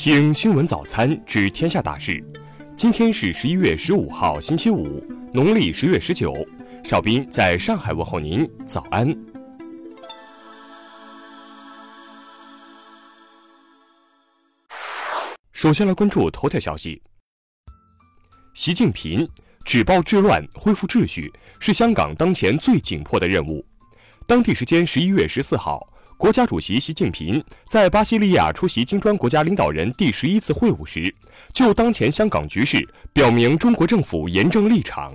听新闻早餐知天下大事。今天是十一月十五号，星期五，农历十月十九。邵斌在上海问候您，早安。首先来关注头条消息：习近平止暴制乱、恢复秩序是香港当前最紧迫的任务。当地时间十一月十四号。国家主席习近平在巴西利亚出席金砖国家领导人第十一次会晤时，就当前香港局势表明中国政府严正立场。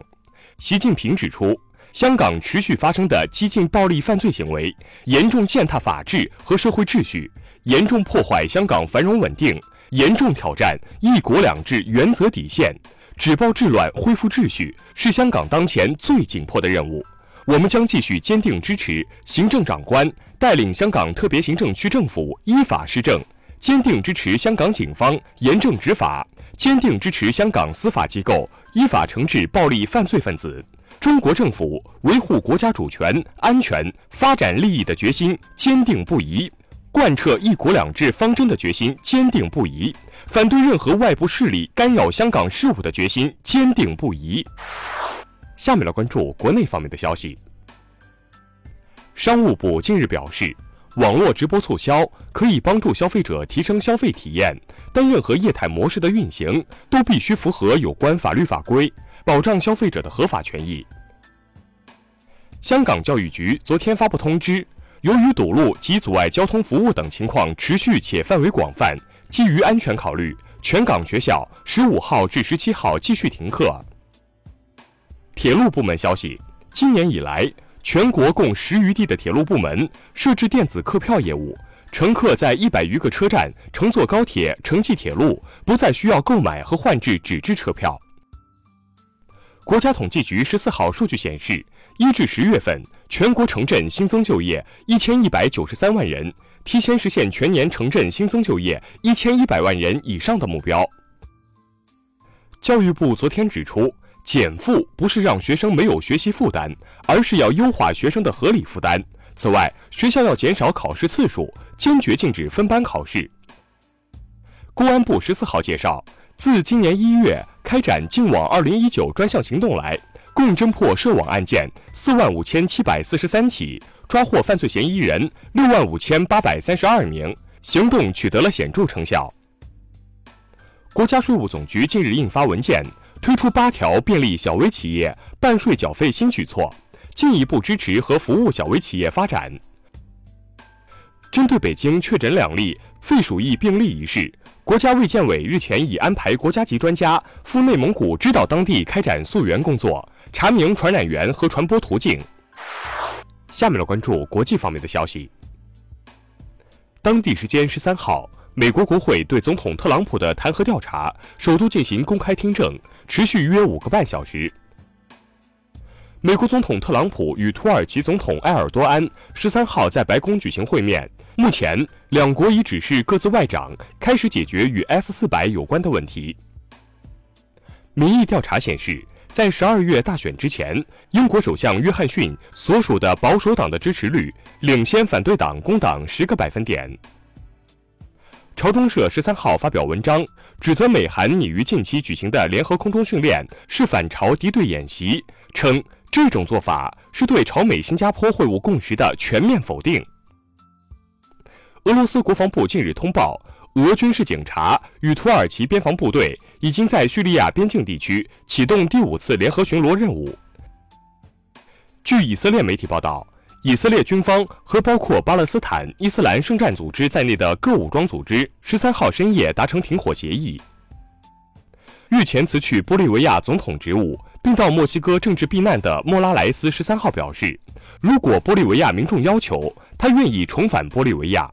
习近平指出，香港持续发生的激进暴力犯罪行为，严重践踏法治和社会秩序，严重破坏香港繁荣稳定，严重挑战“一国两制”原则底线。止暴制乱、恢复秩序是香港当前最紧迫的任务。我们将继续坚定支持行政长官带领香港特别行政区政府依法施政，坚定支持香港警方严正执法，坚定支持香港司法机构依法惩治暴力犯罪分子。中国政府维护国家主权、安全、发展利益的决心坚定不移，贯彻“一国两制”方针的决心坚定不移，反对任何外部势力干扰香港事务的决心坚定不移。下面来关注国内方面的消息。商务部近日表示，网络直播促销可以帮助消费者提升消费体验，但任何业态模式的运行都必须符合有关法律法规，保障消费者的合法权益。香港教育局昨天发布通知，由于堵路及阻碍交通服务等情况持续且范围广泛，基于安全考虑，全港学校十五号至十七号继续停课。铁路部门消息，今年以来，全国共十余地的铁路部门设置电子客票业务，乘客在一百余个车站乘坐高铁、城际铁路，不再需要购买和换制纸质车票。国家统计局十四号数据显示，一至十月份，全国城镇新增就业一千一百九十三万人，提前实现全年城镇新增就业一千一百万人以上的目标。教育部昨天指出。减负不是让学生没有学习负担，而是要优化学生的合理负担。此外，学校要减少考试次数，坚决禁止分班考试。公安部十四号介绍，自今年一月开展“净网二零一九”专项行动来，共侦破涉网案件四万五千七百四十三起，抓获犯罪嫌疑人六万五千八百三十二名，行动取得了显著成效。国家税务总局近日印发文件。推出八条便利小微企业办税缴费新举措，进一步支持和服务小微企业发展。针对北京确诊两例肺鼠疫病例一事，国家卫健委日前已安排国家级专家赴内蒙古指导当地开展溯源工作，查明传染源和传播途径。下面来关注国际方面的消息。当地时间十三号。美国国会对总统特朗普的弹劾调查首度进行公开听证，持续约五个半小时。美国总统特朗普与土耳其总统埃尔多安十三号在白宫举行会面，目前两国已指示各自外长开始解决与 S 四百有关的问题。民意调查显示，在十二月大选之前，英国首相约翰逊所属的保守党的支持率领先反对党工党十个百分点。朝中社十三号发表文章，指责美韩拟于近期举行的联合空中训练是反朝敌对演习，称这种做法是对朝美新加坡会晤共识的全面否定。俄罗斯国防部近日通报，俄军事警察与土耳其边防部队已经在叙利亚边境地区启动第五次联合巡逻任务。据以色列媒体报道。以色列军方和包括巴勒斯坦伊斯兰圣战组织在内的各武装组织，十三号深夜达成停火协议。日前辞去玻利维亚总统职务并到墨西哥政治避难的莫拉莱斯，十三号表示，如果玻利维亚民众要求，他愿意重返玻利维亚。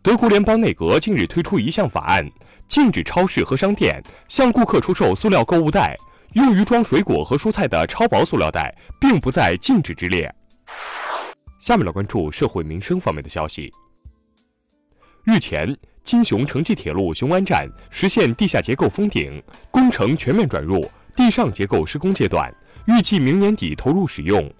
德国联邦内阁近日推出一项法案，禁止超市和商店向顾客出售塑料购物袋。用于装水果和蔬菜的超薄塑料袋并不在禁止之列。下面来关注社会民生方面的消息。日前，金雄城际铁路雄安站实现地下结构封顶，工程全面转入地上结构施工阶段，预计明年底投入使用。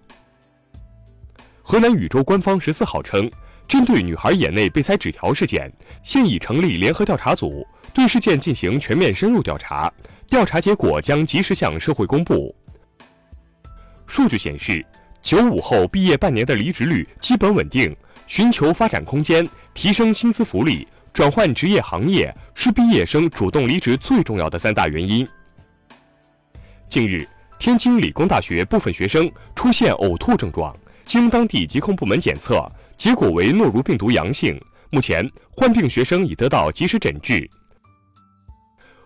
河南禹州官方十四号称，针对女孩眼内被塞纸条事件，现已成立联合调查组，对事件进行全面深入调查，调查结果将及时向社会公布。数据显示，九五后毕业半年的离职率基本稳定，寻求发展空间、提升薪资福利、转换职业行业是毕业生主动离职最重要的三大原因。近日，天津理工大学部分学生出现呕吐症状，经当地疾控部门检测，结果为诺如病毒阳性。目前，患病学生已得到及时诊治。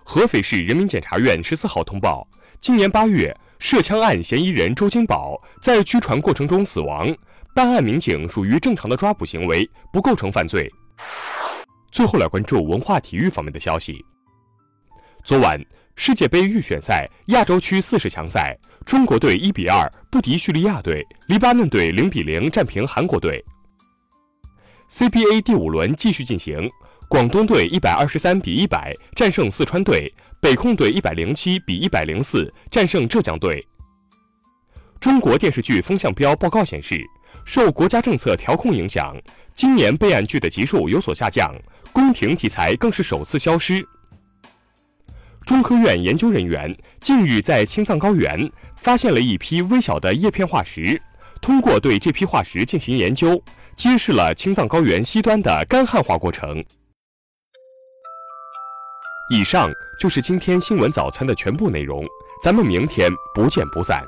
合肥市人民检察院十四号通报，今年八月。涉枪案嫌疑人周金宝在拘传过程中死亡，办案民警属于正常的抓捕行为，不构成犯罪。最后来关注文化体育方面的消息。昨晚世界杯预选赛亚洲区四十强赛，中国队一比二不敌叙利亚队，黎巴嫩队零比零战平韩国队。CBA 第五轮继续进行。广东队一百二十三比一百战胜四川队，北控队一百零七比一百零四战胜浙江队。中国电视剧风向标报告显示，受国家政策调控影响，今年备案剧的集数有所下降，宫廷题材更是首次消失。中科院研究人员近日在青藏高原发现了一批微小的叶片化石，通过对这批化石进行研究，揭示了青藏高原西端的干旱化过程。以上就是今天新闻早餐的全部内容，咱们明天不见不散。